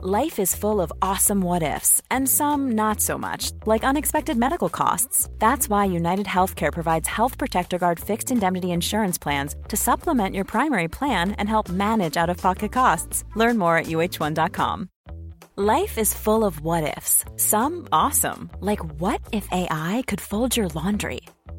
Life is full of awesome what ifs, and some not so much, like unexpected medical costs. That's why United Healthcare provides Health Protector Guard fixed indemnity insurance plans to supplement your primary plan and help manage out of pocket costs. Learn more at uhone.com. Life is full of what ifs, some awesome, like what if AI could fold your laundry?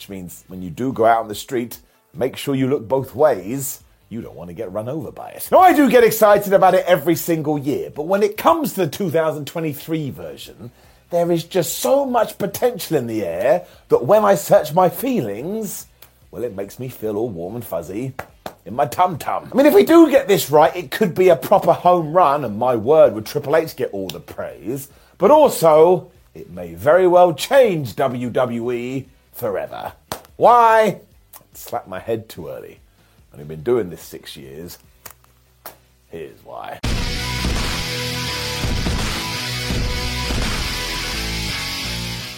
which means when you do go out on the street, make sure you look both ways you don't want to get run over by it. Now, I do get excited about it every single year, but when it comes to the 2023 version, there is just so much potential in the air that when I search my feelings, well, it makes me feel all warm and fuzzy in my tum tum. I mean, if we do get this right, it could be a proper home run, and my word, would Triple H get all the praise. But also, it may very well change WWE forever. Why? Slap my head too early. I've been doing this six years. Here's why.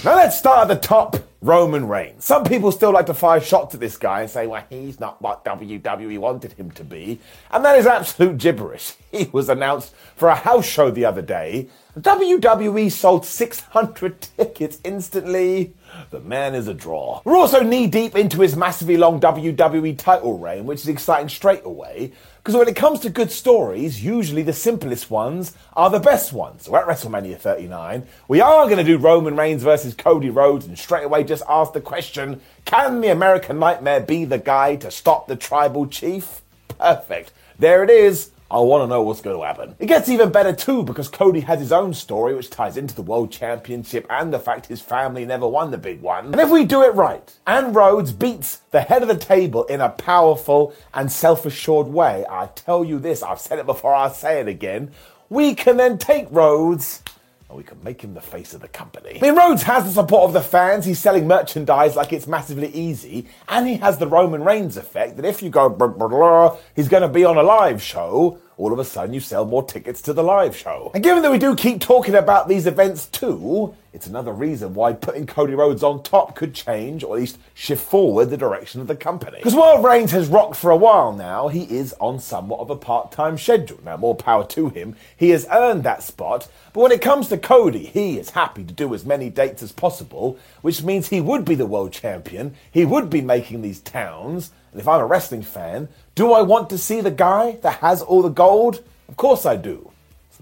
Now let's start at the top. Roman Reigns. Some people still like to fire shots at this guy and say, well, he's not what WWE wanted him to be. And that is absolute gibberish. He was announced for a house show the other day. WWE sold 600 tickets instantly. The man is a draw. We're also knee deep into his massively long WWE title reign, which is exciting straight away. Because when it comes to good stories, usually the simplest ones are the best ones. So at WrestleMania 39, we are going to do Roman Reigns versus Cody Rhodes and straight away just ask the question can the American Nightmare be the guy to stop the tribal chief? Perfect. There it is. I want to know what's going to happen. It gets even better too because Cody has his own story which ties into the World Championship and the fact his family never won the big one. And if we do it right, and Rhodes beats the head of the table in a powerful and self-assured way, I tell you this, I've said it before, I'll say it again, we can then take Rhodes and we can make him the face of the company. I mean, Rhodes has the support of the fans. He's selling merchandise like it's massively easy. And he has the Roman Reigns effect that if you go, blah, blah, blah, he's going to be on a live show all of a sudden you sell more tickets to the live show. And given that we do keep talking about these events too, it's another reason why putting Cody Rhodes on top could change, or at least shift forward the direction of the company. Because while Reigns has rocked for a while now, he is on somewhat of a part-time schedule. Now, more power to him. He has earned that spot. But when it comes to Cody, he is happy to do as many dates as possible, which means he would be the world champion. He would be making these towns. And if I'm a wrestling fan, do I want to see the guy that has all the gold? Of course I do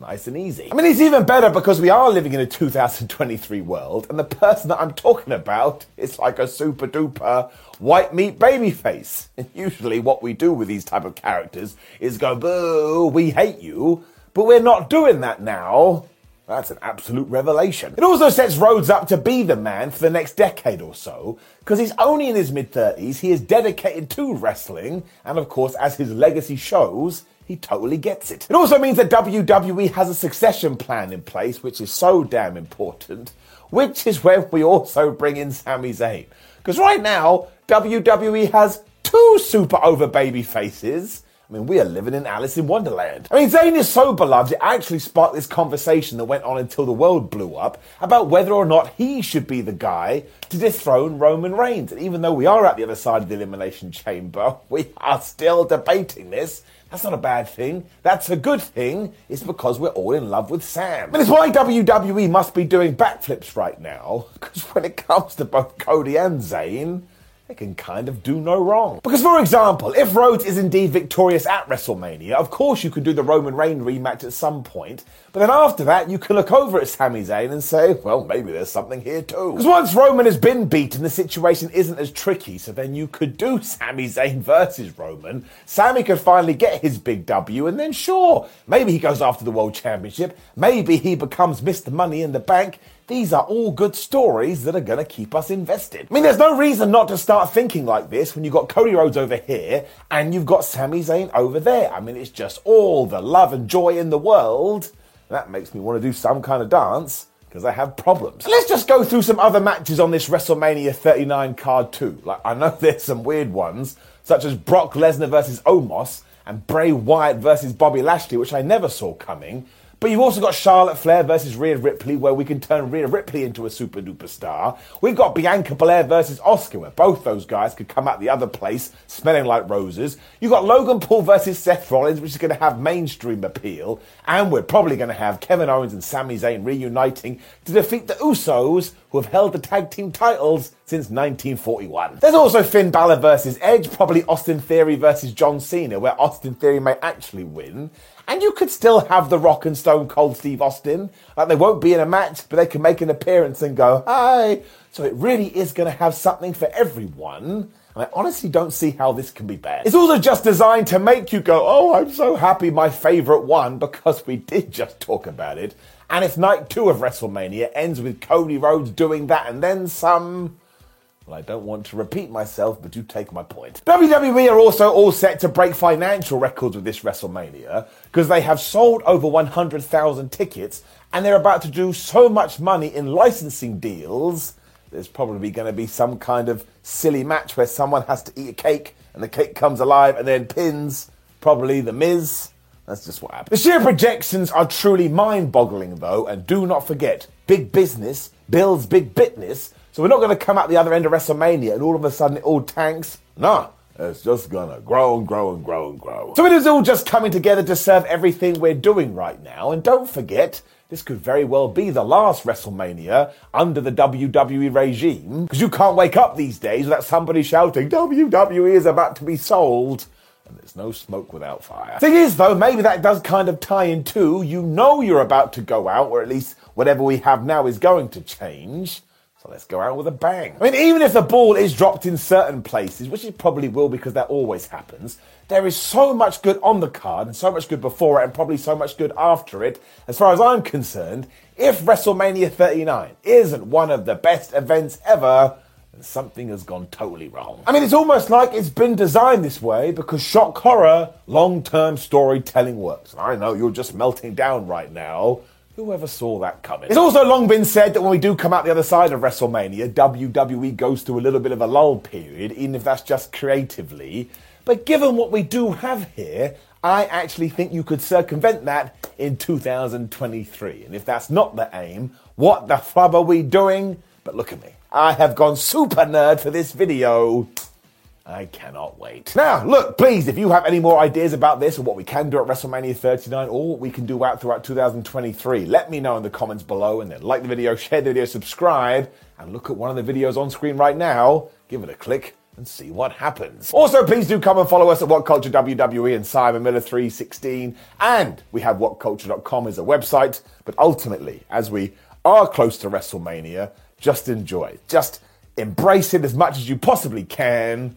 nice and easy. I mean, it's even better because we are living in a 2023 world, and the person that I'm talking about is like a super duper white meat baby face. And usually, what we do with these type of characters is go, boo, we hate you. But we're not doing that now. That's an absolute revelation. It also sets Rhodes up to be the man for the next decade or so, because he's only in his mid 30s, he is dedicated to wrestling, and of course, as his legacy shows, he totally gets it. It also means that WWE has a succession plan in place, which is so damn important, which is where we also bring in Sami Zayn. Because right now, WWE has two super over baby faces. I mean, we are living in Alice in Wonderland. I mean, Zayn is so beloved, it actually sparked this conversation that went on until the world blew up about whether or not he should be the guy to dethrone Roman Reigns. And even though we are at the other side of the Elimination Chamber, we are still debating this that's not a bad thing. That's a good thing. It's because we're all in love with Sam. And it's why WWE must be doing backflips right now. Because when it comes to both Cody and Zayn, they can kind of do no wrong. Because, for example, if Rhodes is indeed victorious at WrestleMania, of course you could do the Roman Reign rematch at some point, but then after that, you can look over at Sami Zayn and say, well, maybe there's something here too. Because once Roman has been beaten, the situation isn't as tricky, so then you could do Sami Zayn versus Roman. Sami could finally get his big W, and then sure, maybe he goes after the World Championship, maybe he becomes Mr. Money in the Bank, these are all good stories that are going to keep us invested. I mean, there's no reason not to start thinking like this when you've got Cody Rhodes over here and you've got Sami Zayn over there. I mean, it's just all the love and joy in the world. That makes me want to do some kind of dance because I have problems. Let's just go through some other matches on this WrestleMania 39 card too. Like I know there's some weird ones, such as Brock Lesnar versus Omos and Bray Wyatt versus Bobby Lashley, which I never saw coming. But you've also got Charlotte Flair versus Rhea Ripley, where we can turn Rhea Ripley into a super duper star. We've got Bianca Belair versus Asuka, where both those guys could come out the other place smelling like roses. You've got Logan Paul versus Seth Rollins, which is going to have mainstream appeal. And we're probably going to have Kevin Owens and Sami Zayn reuniting to defeat the Usos, who have held the tag team titles since 1941. There's also Finn Balor versus Edge, probably Austin Theory versus John Cena, where Austin Theory may actually win. And you could still have The Rock and Stone Cold Steve Austin. Like they won't be in a match, but they can make an appearance and go, hi. So it really is going to have something for everyone. I honestly don't see how this can be bad. It's also just designed to make you go, oh, I'm so happy my favorite one because we did just talk about it. And if night two of WrestleMania ends with Cody Rhodes doing that and then some. Well, I don't want to repeat myself, but do take my point. WWE are also all set to break financial records with this WrestleMania because they have sold over 100,000 tickets and they're about to do so much money in licensing deals. There's probably going to be some kind of silly match where someone has to eat a cake and the cake comes alive and then pins probably The Miz. That's just what happened. The sheer projections are truly mind boggling, though, and do not forget big business builds big bitness. So we're not going to come out the other end of WrestleMania and all of a sudden it all tanks. Nah. It's just gonna grow and grow and grow and grow. So it is all just coming together to serve everything we're doing right now. And don't forget, this could very well be the last WrestleMania under the WWE regime. Because you can't wake up these days without somebody shouting, WWE is about to be sold. And there's no smoke without fire. Thing is, though, maybe that does kind of tie in too. You know you're about to go out, or at least whatever we have now is going to change. So let's go out with a bang. I mean, even if the ball is dropped in certain places, which it probably will because that always happens, there is so much good on the card and so much good before it and probably so much good after it. As far as I'm concerned, if WrestleMania 39 isn't one of the best events ever, then something has gone totally wrong. I mean, it's almost like it's been designed this way because shock horror, long term storytelling works. I know you're just melting down right now. Whoever saw that coming? It's also long been said that when we do come out the other side of WrestleMania, WWE goes through a little bit of a lull period, even if that's just creatively. But given what we do have here, I actually think you could circumvent that in 2023. And if that's not the aim, what the flub are we doing? But look at me. I have gone super nerd for this video. I cannot wait. Now, look, please, if you have any more ideas about this or what we can do at WrestleMania 39 or what we can do out throughout 2023, let me know in the comments below and then like the video, share the video, subscribe, and look at one of the videos on screen right now. Give it a click and see what happens. Also, please do come and follow us at What Culture WWE and Simon Miller 316. And we have WhatCulture.com as a website. But ultimately, as we are close to WrestleMania, just enjoy. Just embrace it as much as you possibly can